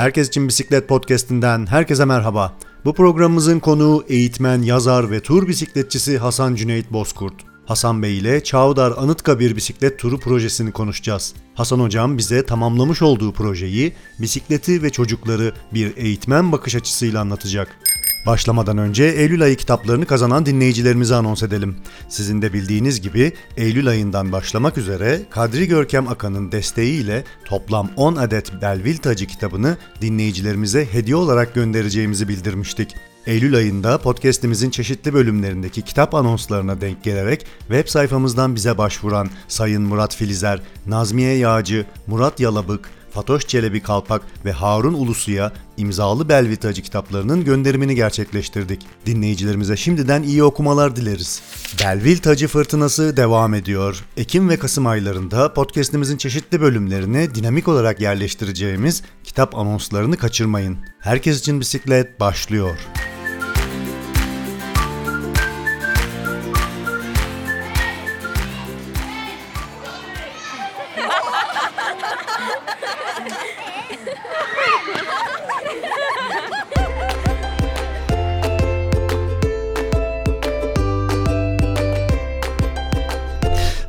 Herkes için Bisiklet Podcast'inden herkese merhaba. Bu programımızın konuğu eğitmen, yazar ve tur bisikletçisi Hasan Cüneyt Bozkurt. Hasan Bey ile Çavdar Anıtkabir bisiklet turu projesini konuşacağız. Hasan hocam bize tamamlamış olduğu projeyi, bisikleti ve çocukları bir eğitmen bakış açısıyla anlatacak. Başlamadan önce Eylül ayı kitaplarını kazanan dinleyicilerimizi anons edelim. Sizin de bildiğiniz gibi Eylül ayından başlamak üzere Kadri Görkem Akan'ın desteğiyle toplam 10 adet Belvil Tacı kitabını dinleyicilerimize hediye olarak göndereceğimizi bildirmiştik. Eylül ayında podcast'imizin çeşitli bölümlerindeki kitap anonslarına denk gelerek web sayfamızdan bize başvuran Sayın Murat Filizer, Nazmiye Yağcı, Murat Yalabık, Fatoş Çelebi Kalpak ve Harun Ulusu'ya imzalı Belvitacı kitaplarının gönderimini gerçekleştirdik. Dinleyicilerimize şimdiden iyi okumalar dileriz. Belvil Tacı Fırtınası devam ediyor. Ekim ve Kasım aylarında podcast'imizin çeşitli bölümlerine dinamik olarak yerleştireceğimiz kitap anonslarını kaçırmayın. Herkes için bisiklet başlıyor.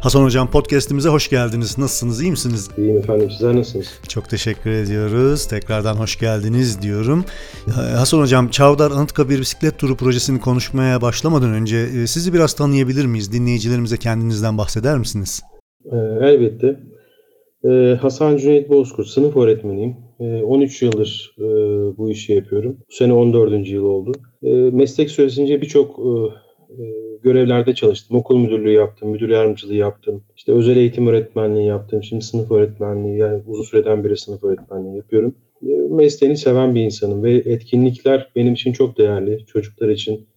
Hasan Hocam podcastimize hoş geldiniz. Nasılsınız? İyi misiniz? İyiyim efendim. Sizler nasılsınız? Çok teşekkür ediyoruz. Tekrardan hoş geldiniz diyorum. Hasan Hocam, Çavdar Anıtkabir Bisiklet Turu projesini konuşmaya başlamadan önce e, sizi biraz tanıyabilir miyiz? Dinleyicilerimize kendinizden bahseder misiniz? Ee, elbette. Ee, Hasan Cüneyt Bozkurt, sınıf öğretmeniyim. Ee, 13 yıldır e, bu işi yapıyorum. Bu sene 14. yıl oldu. Ee, meslek süresince birçok e, görevlerde çalıştım. Okul müdürlüğü yaptım, müdür yardımcılığı yaptım. İşte özel eğitim öğretmenliği yaptım. Şimdi sınıf öğretmenliği, yani uzun süreden beri sınıf öğretmenliği yapıyorum. E, mesleğini seven bir insanım ve etkinlikler benim için çok değerli. Çocuklar için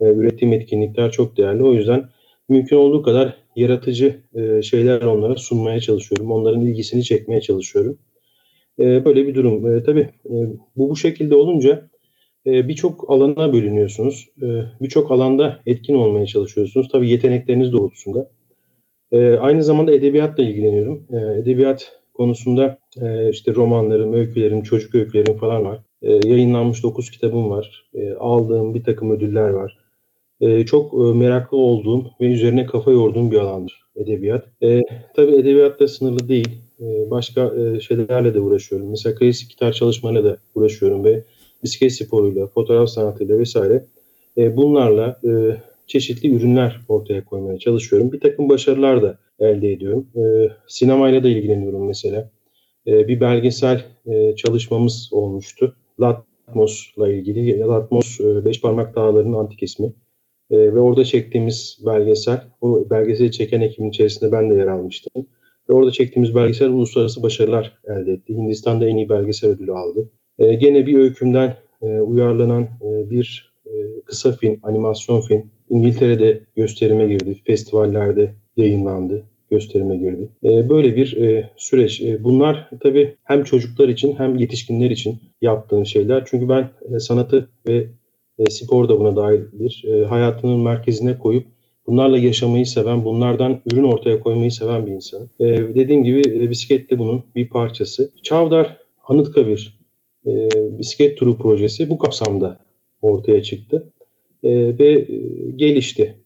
e, ürettiğim etkinlikler çok değerli. O yüzden mümkün olduğu kadar yaratıcı e, şeyler onlara sunmaya çalışıyorum. Onların ilgisini çekmeye çalışıyorum. Böyle bir durum. Tabii bu bu şekilde olunca birçok alana bölünüyorsunuz. E, birçok alanda etkin olmaya çalışıyorsunuz. Tabii yetenekleriniz doğrultusunda. E, aynı zamanda edebiyatla ilgileniyorum. Edebiyat konusunda işte romanlarım, öykülerim, çocuk öykülerim falan var. Yayınlanmış 9 kitabım var. Aldığım bir takım ödüller var. Çok meraklı olduğum ve üzerine kafa yorduğum bir alandır edebiyat. Tabii edebiyatla sınırlı değil. Başka şeylerle de uğraşıyorum. Mesela klasik gitar çalışmalarıyla da uğraşıyorum ve bisiklet sporuyla, fotoğraf sanatıyla vesaire e, bunlarla e, çeşitli ürünler ortaya koymaya çalışıyorum. Bir takım başarılar da elde ediyorum. E, sinemayla da ilgileniyorum mesela. E, bir belgesel e, çalışmamız olmuştu. Latmos'la ilgili. Latmos, e, Beş Parmak Dağları'nın antik ismi. E, ve orada çektiğimiz belgesel, o belgeseli çeken ekibin içerisinde ben de yer almıştım. Ve orada çektiğimiz belgesel uluslararası başarılar elde etti. Hindistan'da en iyi belgesel ödülü aldı. E, gene bir öykümden e, uyarlanan e, bir e, kısa film, animasyon film İngiltere'de gösterime girdi, festivallerde yayınlandı, gösterime girdi. E, böyle bir e, süreç. E, bunlar tabii hem çocuklar için hem yetişkinler için yaptığım şeyler. Çünkü ben e, sanatı ve e, spor da buna dahildir. E, hayatının merkezine koyup bunlarla yaşamayı seven, bunlardan ürün ortaya koymayı seven bir insan. E, dediğim gibi e, bisiklet de bunun bir parçası. Çavdar Anıtkabir e, bisiklet turu projesi bu kapsamda ortaya çıktı e, ve e, gelişti.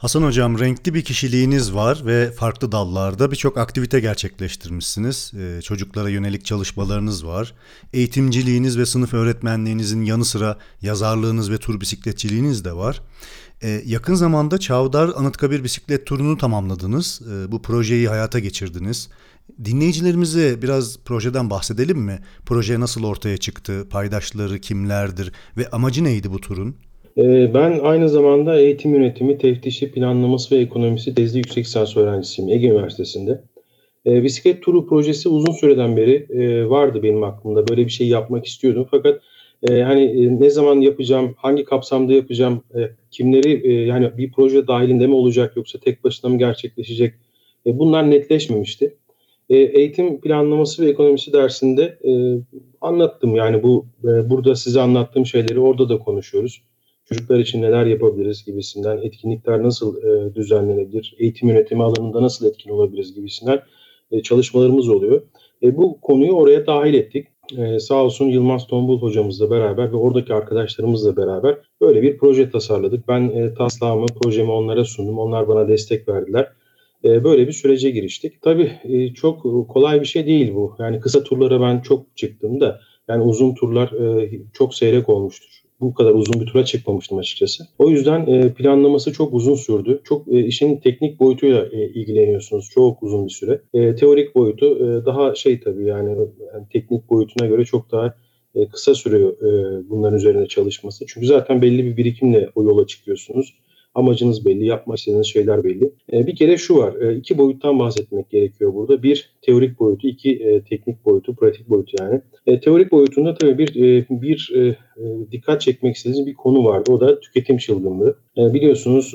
Hasan Hocam renkli bir kişiliğiniz var ve farklı dallarda birçok aktivite gerçekleştirmişsiniz. Ee, çocuklara yönelik çalışmalarınız var. Eğitimciliğiniz ve sınıf öğretmenliğinizin yanı sıra yazarlığınız ve tur bisikletçiliğiniz de var. Ee, yakın zamanda Çavdar Anıtkabir bisiklet turunu tamamladınız. Ee, bu projeyi hayata geçirdiniz. Dinleyicilerimize biraz projeden bahsedelim mi? Proje nasıl ortaya çıktı? Paydaşları kimlerdir? Ve amacı neydi bu turun? Ee, ben aynı zamanda eğitim yönetimi, teftişi, planlaması ve ekonomisi tezli yüksek lisans öğrencisiyim Ege Üniversitesi'nde. E, bisiklet turu projesi uzun süreden beri e, vardı benim aklımda. Böyle bir şey yapmak istiyordum. Fakat e, hani e, ne zaman yapacağım, hangi kapsamda yapacağım, kimleri yani bir proje dahilinde mi olacak yoksa tek başına mı gerçekleşecek? Bunlar netleşmemişti. E, eğitim planlaması ve ekonomisi dersinde e, anlattım. Yani bu e, burada size anlattığım şeyleri orada da konuşuyoruz. Çocuklar için neler yapabiliriz gibisinden, etkinlikler nasıl e, düzenlenebilir, eğitim yönetimi alanında nasıl etkin olabiliriz gibisinden e, çalışmalarımız oluyor. E, bu konuyu oraya dahil ettik. Ee, sağ olsun Yılmaz Tombul hocamızla beraber ve oradaki arkadaşlarımızla beraber böyle bir proje tasarladık. Ben e, taslağımı, projemi onlara sundum. Onlar bana destek verdiler. E, böyle bir sürece giriştik. Tabii e, çok kolay bir şey değil bu. Yani kısa turlara ben çok çıktım da yani uzun turlar e, çok seyrek olmuştur bu kadar uzun bir tura çıkmamıştım açıkçası. O yüzden e, planlaması çok uzun sürdü. Çok işin teknik boyutuyla ilgileniyorsunuz çok uzun bir süre. Teorik boyutu daha şey tabii yani, teknik boyutuna göre çok daha kısa sürüyor bunların üzerine çalışması. Çünkü zaten belli bir birikimle o yola çıkıyorsunuz. Amacınız belli, yapmak istediğiniz şeyler belli. E, bir kere şu var, e, iki boyuttan bahsetmek gerekiyor burada. Bir teorik boyutu, iki e, teknik boyutu, pratik boyutu yani. Teorik boyutunda tabii bir bir dikkat çekmek istediğiniz bir konu vardı. O da tüketim çılgınlığı. Biliyorsunuz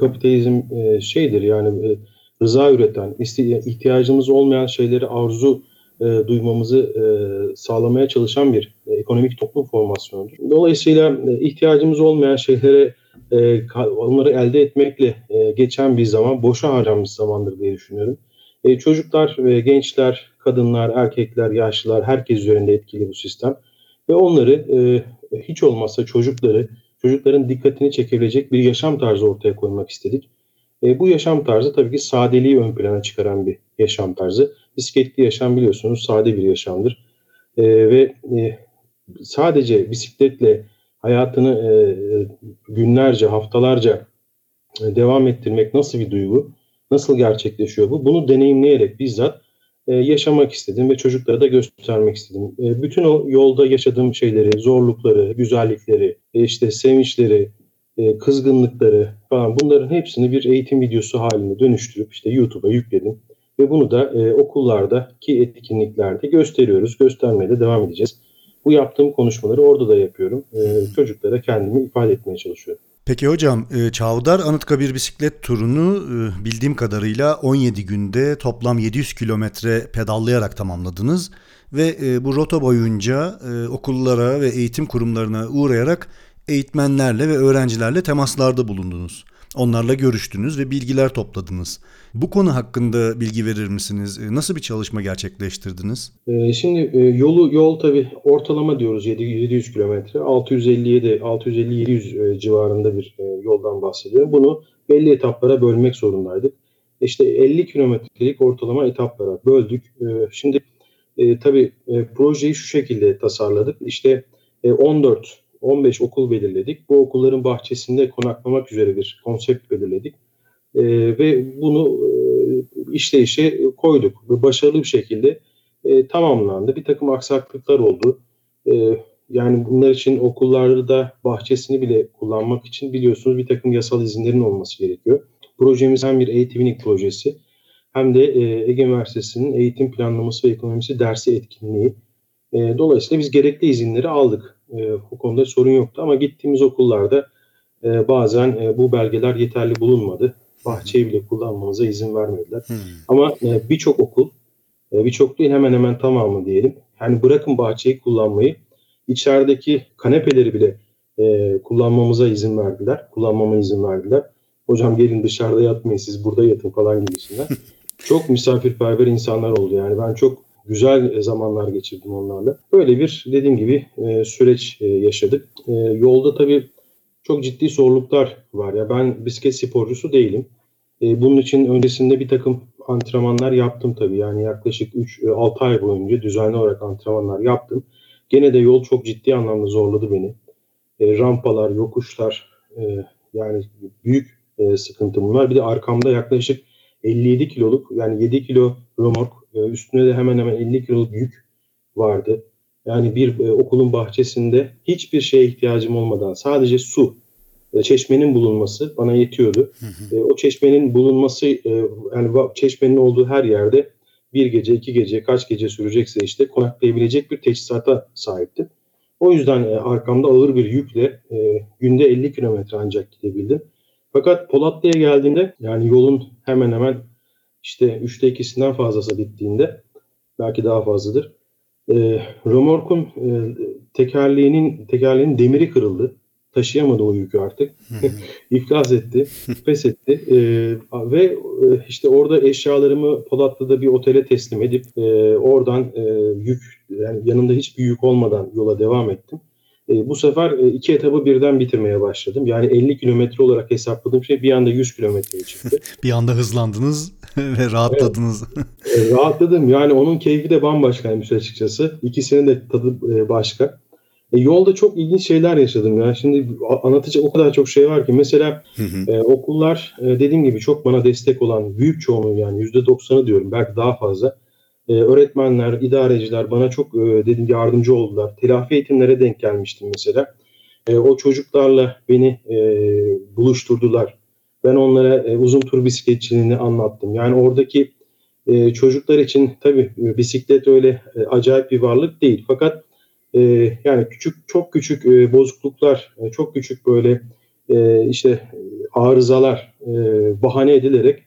kapitalizm şeydir yani e, rıza üreten, ihtiyacımız olmayan şeyleri arzu e, duymamızı e, sağlamaya çalışan bir e, ekonomik toplum formasyonudur. Dolayısıyla e, ihtiyacımız olmayan şeylere e, onları elde etmekle e, geçen bir zaman, boşa harcanmış zamandır diye düşünüyorum. E, çocuklar ve gençler, kadınlar, erkekler, yaşlılar herkes üzerinde etkili bu sistem. Ve onları e, hiç olmazsa çocukları, çocukların dikkatini çekebilecek bir yaşam tarzı ortaya koymak istedik. E, bu yaşam tarzı tabii ki sadeliği ön plana çıkaran bir yaşam tarzı. Bisikletli yaşam biliyorsunuz sade bir yaşamdır. E, ve e, sadece bisikletle hayatını e, günlerce, haftalarca e, devam ettirmek nasıl bir duygu? Nasıl gerçekleşiyor bu? Bunu deneyimleyerek bizzat e, yaşamak istedim ve çocuklara da göstermek istedim. E, bütün o yolda yaşadığım şeyleri, zorlukları, güzellikleri, e, işte sevinçleri, e, kızgınlıkları falan bunların hepsini bir eğitim videosu haline dönüştürüp işte YouTube'a yükledim. Ve bunu da e, okullardaki etkinliklerde gösteriyoruz. Göstermeye de devam edeceğiz. Bu yaptığım konuşmaları orada da yapıyorum. E, çocuklara kendimi ifade etmeye çalışıyorum. Peki hocam e, Çavdar Anıtkabir bisiklet turunu e, bildiğim kadarıyla 17 günde toplam 700 kilometre pedallayarak tamamladınız ve e, bu rota boyunca okullara ve eğitim kurumlarına uğrayarak eğitmenlerle ve öğrencilerle temaslarda bulundunuz. Onlarla görüştünüz ve bilgiler topladınız. Bu konu hakkında bilgi verir misiniz? E, nasıl bir çalışma gerçekleştirdiniz? E, şimdi e, yolu yol tabi ortalama diyoruz 700 kilometre. 657 650-700 civarında bir yoldan bahsediyorum. Bunu belli etaplara bölmek zorundaydık. İşte 50 kilometrelik ortalama etaplara böldük. Şimdi tabi projeyi şu şekilde tasarladık. İşte 14 15 okul belirledik. Bu okulların bahçesinde konaklamak üzere bir konsept belirledik. E, ve bunu e, işleyişe koyduk. Ve başarılı bir şekilde e, tamamlandı. Bir takım aksaklıklar oldu. E, yani bunlar için okullarda bahçesini bile kullanmak için biliyorsunuz bir takım yasal izinlerin olması gerekiyor. Projemiz hem bir eğitimlik projesi hem de e, Ege Üniversitesi'nin eğitim planlaması ve ekonomisi dersi etkinliği. E, dolayısıyla biz gerekli izinleri aldık. E, bu konuda sorun yoktu ama gittiğimiz okullarda e, bazen e, bu belgeler yeterli bulunmadı. Bahçeyi bile kullanmamıza izin vermediler. Hmm. Ama e, birçok okul, e, birçok değil hemen hemen tamamı diyelim. Yani bırakın bahçeyi kullanmayı, içerideki kanepeleri bile e, kullanmamıza izin verdiler. Kullanmama izin verdiler. Hocam gelin dışarıda yatmayın siz burada yatın falan gibisinden. çok misafirperver insanlar oldu yani ben çok güzel zamanlar geçirdim onlarla. Böyle bir dediğim gibi e, süreç e, yaşadık. E, yolda tabii çok ciddi zorluklar var. Ya ben bisiklet sporcusu değilim. bunun için öncesinde bir takım antrenmanlar yaptım tabii. Yani yaklaşık 3-6 ay boyunca düzenli olarak antrenmanlar yaptım. Gene de yol çok ciddi anlamda zorladı beni. rampalar, yokuşlar yani büyük sıkıntım var. Bir de arkamda yaklaşık 57 kiloluk yani 7 kilo romork e, üstüne de hemen hemen 50 kiloluk yük vardı. Yani bir e, okulun bahçesinde hiçbir şeye ihtiyacım olmadan sadece su, e, çeşmenin bulunması bana yetiyordu. Hı hı. o çeşmenin bulunması yani çeşmenin olduğu her yerde bir gece, iki gece, kaç gece sürecekse işte konaklayabilecek bir teçhizata sahiptim. O yüzden arkamda ağır bir yükle günde 50 kilometre ancak gidebildim. Fakat Polatlı'ya geldiğimde yani yolun hemen hemen işte üçte ikisinden fazlası bittiğinde belki daha fazladır. E, römorkun e, tekerleğinin tekerleğinin demiri kırıldı. taşıyamadı o yükü artık. İflas etti, pes etti. E, ve e, işte orada eşyalarımı Polatlı'da bir otele teslim edip e, oradan e, yük yani yanında hiçbir yük olmadan yola devam ettim. E, bu sefer e, iki etabı birden bitirmeye başladım. Yani 50 kilometre olarak hesapladığım şey bir anda 100 kilometreye çıktı. bir anda hızlandınız ve rahatladınız. Evet. E, rahatladım. Yani onun keyfi de bambaşkaymış açıkçası. İkisinin de tadı e, başka. E, yolda çok ilginç şeyler yaşadım ya. Şimdi anlatacak o kadar çok şey var ki. Mesela e, okullar e, dediğim gibi çok bana destek olan büyük çoğunluğu yani %90'ı diyorum belki daha fazla. E, öğretmenler, idareciler bana çok e, dedim yardımcı oldular. Telafi eğitimlere denk gelmiştim mesela. E, o çocuklarla beni e, buluşturdular. Ben onlara e, uzun tur bisikletçiliğini anlattım. Yani oradaki e, çocuklar için tabii e, bisiklet öyle e, acayip bir varlık değil. Fakat e, yani küçük çok küçük e, bozukluklar, e, çok küçük böyle e, işte arızalar e, bahane edilerek e,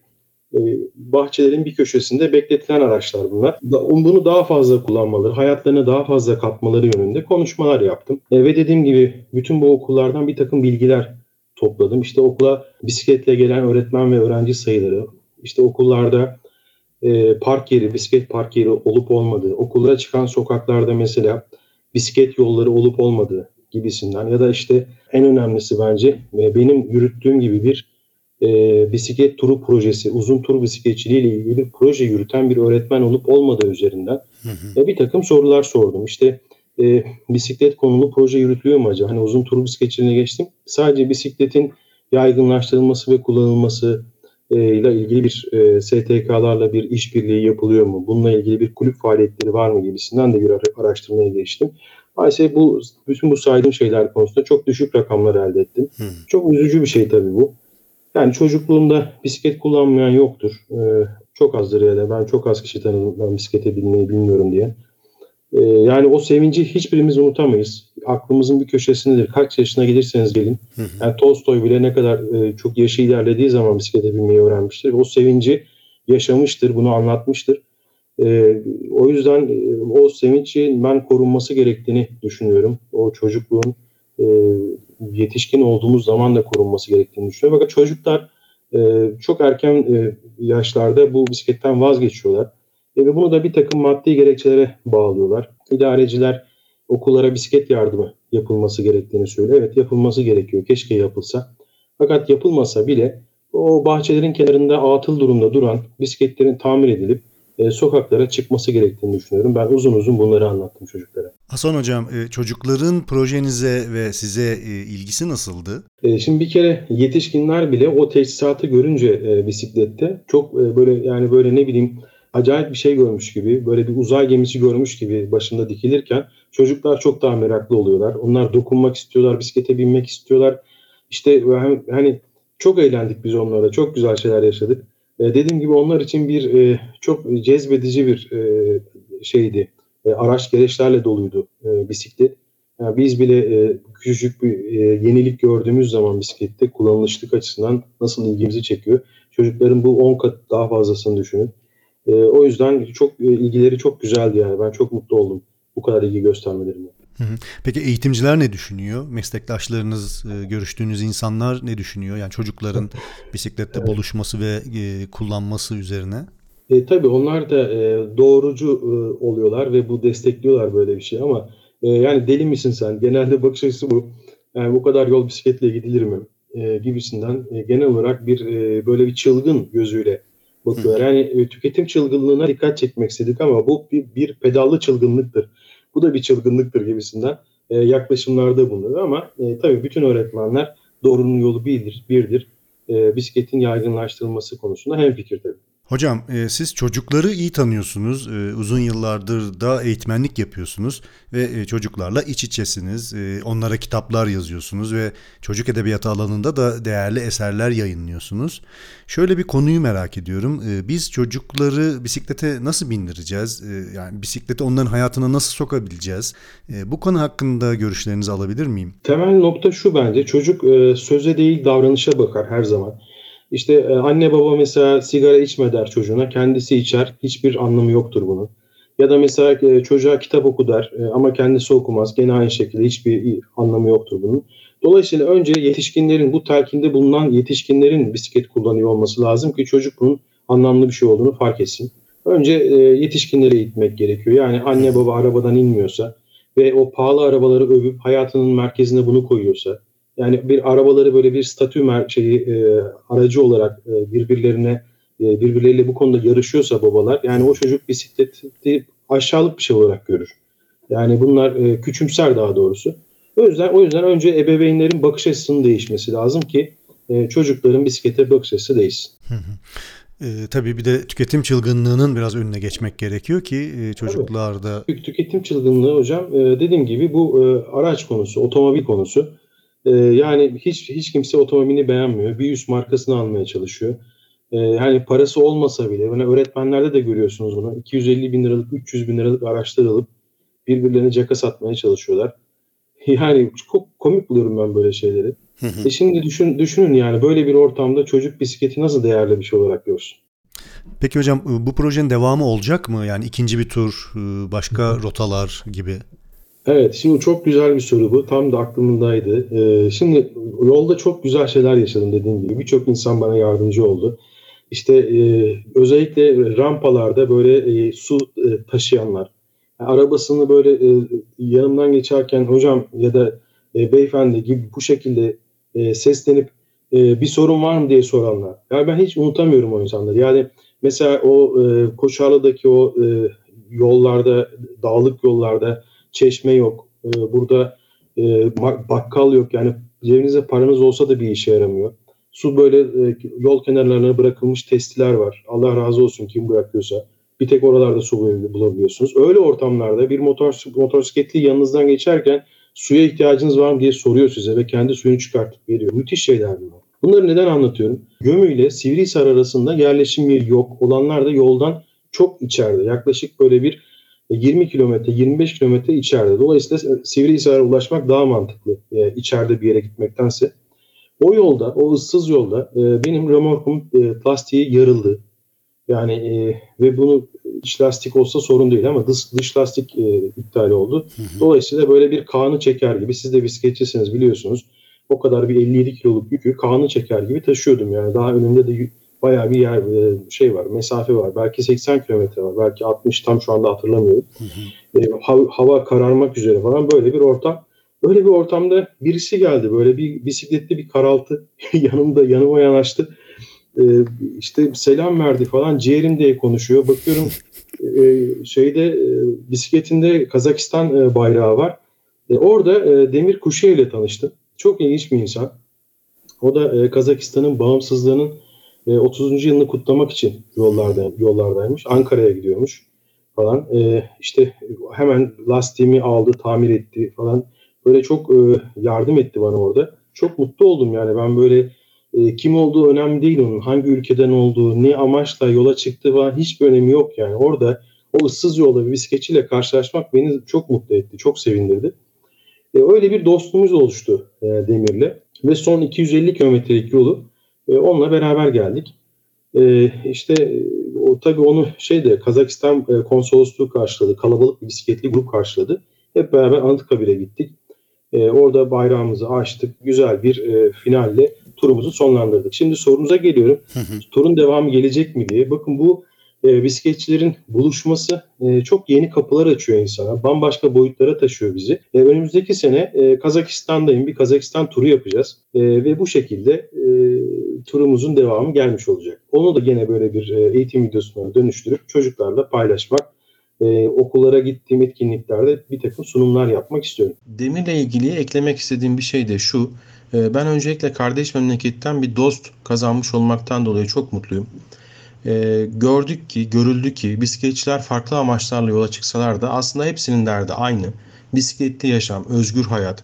bahçelerin bir köşesinde bekletilen araçlar bunlar. Bunu daha fazla kullanmaları, hayatlarına daha fazla katmaları yönünde konuşmalar yaptım. E, ve dediğim gibi bütün bu okullardan bir takım bilgiler topladım. İşte okula bisikletle gelen öğretmen ve öğrenci sayıları, işte okullarda e, park yeri, bisiklet park yeri olup olmadığı, okullara çıkan sokaklarda mesela bisiklet yolları olup olmadığı gibisinden ya da işte en önemlisi bence e, benim yürüttüğüm gibi bir e, bisiklet turu projesi, uzun tur bisikletçiliği ile ilgili bir proje yürüten bir öğretmen olup olmadığı üzerinden hı hı. E, bir takım sorular sordum. İşte e, bisiklet konulu proje yürütülüyor mu acaba? Hani uzun tur bisikletçiliğine geçtim. Sadece bisikletin yaygınlaştırılması ve kullanılması e, ile ilgili bir e, STK'larla bir işbirliği yapılıyor mu? Bununla ilgili bir kulüp faaliyetleri var mı gibisinden de bir araştırmaya geçtim. Maalesef bu bütün bu saydığım şeyler konusunda çok düşük rakamlar elde ettim. Hmm. Çok üzücü bir şey tabii bu. Yani çocukluğunda bisiklet kullanmayan yoktur. Ee, çok azdır yani. Ben çok az kişi tanıdım ben bisiklete binmeyi bilmiyorum diye. Ee, yani o sevinci hiçbirimiz unutamayız. Aklımızın bir köşesindedir. Kaç yaşına gelirseniz gelin. Hı hı. Yani Tolstoy bile ne kadar e, çok yaşı ilerlediği zaman bisiklete binmeyi öğrenmiştir. O sevinci yaşamıştır, bunu anlatmıştır. E, o yüzden e, o sevinci ben korunması gerektiğini düşünüyorum. O çocukluğun e, yetişkin olduğumuz zaman da korunması gerektiğini düşünüyorum. Fakat çocuklar e, çok erken e, yaşlarda bu bisikletten vazgeçiyorlar. E, ve bunu da bir takım maddi gerekçelere bağlıyorlar. İdareciler okullara bisiklet yardımı yapılması gerektiğini söylüyor. Evet yapılması gerekiyor. Keşke yapılsa. Fakat yapılmasa bile o bahçelerin kenarında atıl durumda duran bisikletlerin tamir edilip e, sokaklara çıkması gerektiğini düşünüyorum. Ben uzun uzun bunları anlattım çocuklara. Hasan Hocam, e, çocukların projenize ve size e, ilgisi nasıldı? Şimdi bir kere yetişkinler bile o teçhizatı görünce bisiklette çok böyle yani böyle ne bileyim acayip bir şey görmüş gibi, böyle bir uzay gemisi görmüş gibi başında dikilirken çocuklar çok daha meraklı oluyorlar. Onlar dokunmak istiyorlar, bisiklete binmek istiyorlar. İşte hani çok eğlendik biz onlara, çok güzel şeyler yaşadık. E, dediğim gibi onlar için bir e, çok cezbedici bir e, şeydi. E, araç gereçlerle doluydu e, bisiklet. Yani biz bile e, küçücük bir e, yenilik gördüğümüz zaman bisiklette kullanılışlık açısından nasıl ilgimizi çekiyor. Çocukların bu 10 kat daha fazlasını düşünün. E, o yüzden çok e, ilgileri çok güzeldi yani. Ben çok mutlu oldum bu kadar ilgi göstermelerine. Peki eğitimciler ne düşünüyor? Meslektaşlarınız, e, görüştüğünüz insanlar ne düşünüyor? Yani çocukların bisiklette evet. buluşması ve e, kullanması üzerine. E, tabii onlar da e, doğrucu e, oluyorlar ve bu destekliyorlar böyle bir şey ama e, yani deli misin sen? Genelde bakış açısı bu. Yani bu kadar yol bisikletle gidilir mi? E, gibisinden e, genel olarak bir e, böyle bir çılgın gözüyle bakıyorlar. Yani e, tüketim çılgınlığına dikkat çekmek istedik ama bu bir, bir pedallı çılgınlıktır bu da bir çılgınlıktır gibisinden e, yaklaşımlarda bulunur. Ama e, tabii bütün öğretmenler doğrunun yolu birdir, birdir. E, bisikletin yaygınlaştırılması konusunda hem fikir tabii. Hocam e, siz çocukları iyi tanıyorsunuz. E, uzun yıllardır da eğitmenlik yapıyorsunuz ve e, çocuklarla iç içesiniz. E, onlara kitaplar yazıyorsunuz ve çocuk edebiyatı alanında da değerli eserler yayınlıyorsunuz. Şöyle bir konuyu merak ediyorum. E, biz çocukları bisiklete nasıl bindireceğiz? E, yani bisikleti onların hayatına nasıl sokabileceğiz? E, bu konu hakkında görüşlerinizi alabilir miyim? Temel nokta şu bence. Çocuk e, söze değil davranışa bakar her zaman. İşte e, anne baba mesela sigara içme der çocuğuna. Kendisi içer. Hiçbir anlamı yoktur bunun. Ya da mesela e, çocuğa kitap oku der e, ama kendisi okumaz. Gene aynı şekilde hiçbir anlamı yoktur bunun. Dolayısıyla önce yetişkinlerin, bu telkinde bulunan yetişkinlerin bisiklet kullanıyor olması lazım ki çocuk bunun anlamlı bir şey olduğunu fark etsin. Önce e, yetişkinleri eğitmek gerekiyor. Yani anne baba arabadan inmiyorsa ve o pahalı arabaları övüp hayatının merkezine bunu koyuyorsa, yani bir arabaları böyle bir statü mer- şeyi, e, aracı olarak e, birbirlerine e, birbirleriyle bu konuda yarışıyorsa babalar, yani o çocuk bisikleti aşağılık bir şey olarak görür. Yani bunlar e, küçümser daha doğrusu. O yüzden o yüzden önce ebeveynlerin bakış açısının değişmesi lazım ki e, çocukların bisiklete bakış açısı değişsin. E, tabii bir de tüketim çılgınlığının biraz önüne geçmek gerekiyor ki e, çocuklarda... Tük- Tüketim çılgınlığı hocam e, dediğim gibi bu e, araç konusu, otomobil konusu. E, yani hiç hiç kimse otomobilini beğenmiyor. Bir üst markasını almaya çalışıyor. E, yani parası olmasa bile, yani öğretmenlerde de görüyorsunuz bunu. 250 bin liralık, 300 bin liralık araçlar alıp birbirlerine caka satmaya çalışıyorlar. Yani çok komik buluyorum ben böyle şeyleri. E şimdi düşün, düşünün yani böyle bir ortamda çocuk bisikleti nasıl değerli bir şey olarak görsün? Peki hocam e, bu projenin devamı olacak mı? Yani ikinci bir tur, e, başka rotalar gibi. Evet, şimdi çok güzel bir soru bu. Tam da aklımdaydı. Ee, şimdi yolda çok güzel şeyler yaşadım dediğim gibi. Birçok insan bana yardımcı oldu. İşte e, özellikle rampalarda böyle e, su e, taşıyanlar, yani arabasını böyle e, yanımdan geçerken hocam ya da e, beyefendi gibi bu şekilde e, seslenip e, bir sorun var mı diye soranlar. Yani ben hiç unutamıyorum o insanları. Yani mesela o e, Koçarlı'daki o e, yollarda, dağlık yollarda çeşme yok. E, burada e, bakkal yok. Yani cebinizde paranız olsa da bir işe yaramıyor. Su böyle e, yol kenarlarına bırakılmış testiler var. Allah razı olsun kim bırakıyorsa. Bir tek oralarda su bulabiliyorsunuz. Öyle ortamlarda bir motor motosikletli yanınızdan geçerken suya ihtiyacınız var mı diye soruyor size ve kendi suyunu çıkartıp veriyor. Müthiş şeyler bunlar. Bunları neden anlatıyorum? Gömü ile Sivrihisar arasında yerleşim yeri yok. Olanlar da yoldan çok içeride. Yaklaşık böyle bir 20 kilometre, 25 kilometre içeride. Dolayısıyla Sivrihisar'a ulaşmak daha mantıklı e, içeride bir yere gitmektense. O yolda, o ıssız yolda e, benim remorkum e, lastiği yarıldı. Yani e, ve bunu iç lastik olsa sorun değil ama dış, dış lastik e, iptal oldu. Hı hı. Dolayısıyla böyle bir kanı çeker gibi siz de bisikletçisiniz biliyorsunuz. O kadar bir 57 kiloluk yükü kanı çeker gibi taşıyordum yani. Daha önümde de bayağı bir yer şey var, mesafe var. Belki 80 kilometre var, belki 60 tam şu anda hatırlamıyorum. Hı hı. E, hava kararmak üzere falan böyle bir ortam. Öyle bir ortamda birisi geldi böyle bir bisikletli bir karaltı yanımda yanıma yanaştı. E, işte selam verdi falan ciğerim diye konuşuyor. Bakıyorum e, şeyde e, bisikletinde Kazakistan e, bayrağı var. E, orada e, Demir Kuşev ile tanıştım. Çok ilginç bir insan. O da e, Kazakistan'ın bağımsızlığının 30. E, yılını kutlamak için yollarda yollardaymış. Ankara'ya gidiyormuş falan. E, işte hemen lastiğimi aldı, tamir etti falan. Böyle çok e, yardım etti bana orada. Çok mutlu oldum yani ben böyle kim olduğu önemli değil onun. Hangi ülkeden olduğu, ne amaçla yola çıktı falan hiçbir önemi yok yani. Orada o ıssız yolda bir bisikletçiyle karşılaşmak beni çok mutlu etti, çok sevindirdi. öyle bir dostluğumuz oluştu Demir'le ve son 250 kilometrelik yolu e, onunla beraber geldik. E, işte o tabii onu şeyde Kazakistan e, konsolosluğu karşıladı. Kalabalık bir bisikletli grup karşıladı. Hep beraber Anıtkabir'e gittik. E, orada bayrağımızı açtık. Güzel bir e, finalle turumuzu sonlandırdık. Şimdi sorunuza geliyorum. Turun devamı gelecek mi diye. Bakın bu e, bisikletçilerin buluşması e, çok yeni kapılar açıyor insana. Bambaşka boyutlara taşıyor bizi. E, önümüzdeki sene e, Kazakistan'dayım. Bir Kazakistan turu yapacağız. E, ve bu şekilde e, turumuzun devamı gelmiş olacak. Onu da gene böyle bir e, eğitim videosuna dönüştürüp çocuklarla paylaşmak ee, okullara gittiğim etkinliklerde bir takım sunumlar yapmak istiyorum. Demirle ilgili eklemek istediğim bir şey de şu. Ben öncelikle kardeş memleketten bir dost kazanmış olmaktan dolayı çok mutluyum e, gördük ki, görüldü ki bisikletçiler farklı amaçlarla yola çıksalar da aslında hepsinin derdi aynı. Bisikletli yaşam, özgür hayat.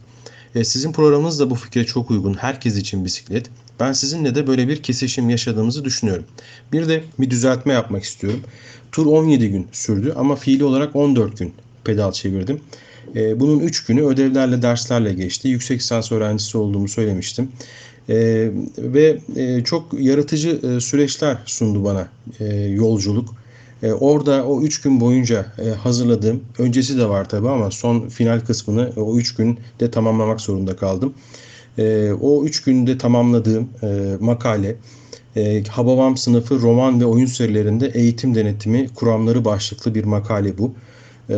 E, sizin programınız da bu fikre çok uygun. Herkes için bisiklet. Ben sizinle de böyle bir kesişim yaşadığımızı düşünüyorum. Bir de bir düzeltme yapmak istiyorum. Tur 17 gün sürdü ama fiili olarak 14 gün pedal çevirdim. E, bunun 3 günü ödevlerle, derslerle geçti. Yüksek lisans öğrencisi olduğumu söylemiştim. E, ve e, çok yaratıcı e, süreçler sundu bana e, yolculuk. E, orada o üç gün boyunca e, hazırladığım, öncesi de var tabi ama son final kısmını e, o üç günde tamamlamak zorunda kaldım. E, o üç günde tamamladığım e, makale e, Hababam sınıfı roman ve oyun serilerinde eğitim denetimi kuramları başlıklı bir makale bu. E,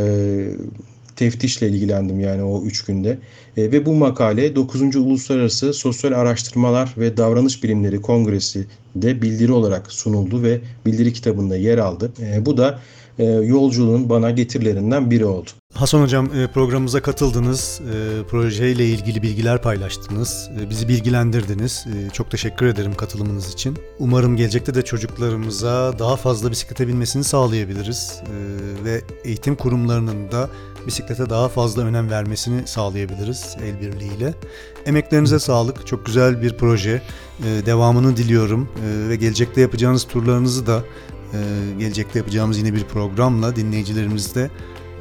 teftişle ilgilendim yani o üç günde. E, ve bu makale 9. Uluslararası Sosyal Araştırmalar ve Davranış Bilimleri Kongresi de bildiri olarak sunuldu ve bildiri kitabında yer aldı. E, bu da e, yolculuğun bana getirilerinden biri oldu. Hasan Hocam e, programımıza katıldınız, e, projeyle ilgili bilgiler paylaştınız, e, bizi bilgilendirdiniz. Çok teşekkür ederim katılımınız için. Umarım gelecekte de çocuklarımıza daha fazla bisiklete binmesini sağlayabiliriz ve eğitim kurumlarının da bisiklete daha fazla önem vermesini sağlayabiliriz el birliğiyle. Emeklerinize sağlık, çok güzel bir proje. Devamını diliyorum ve gelecekte yapacağınız turlarınızı da gelecekte yapacağımız yine bir programla dinleyicilerimizle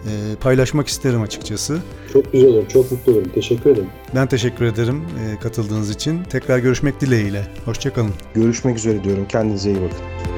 e, paylaşmak isterim açıkçası. Çok güzel olur. Çok mutlu olurum. Teşekkür ederim. Ben teşekkür ederim e, katıldığınız için. Tekrar görüşmek dileğiyle. Hoşçakalın. Görüşmek üzere diyorum. Kendinize iyi bakın.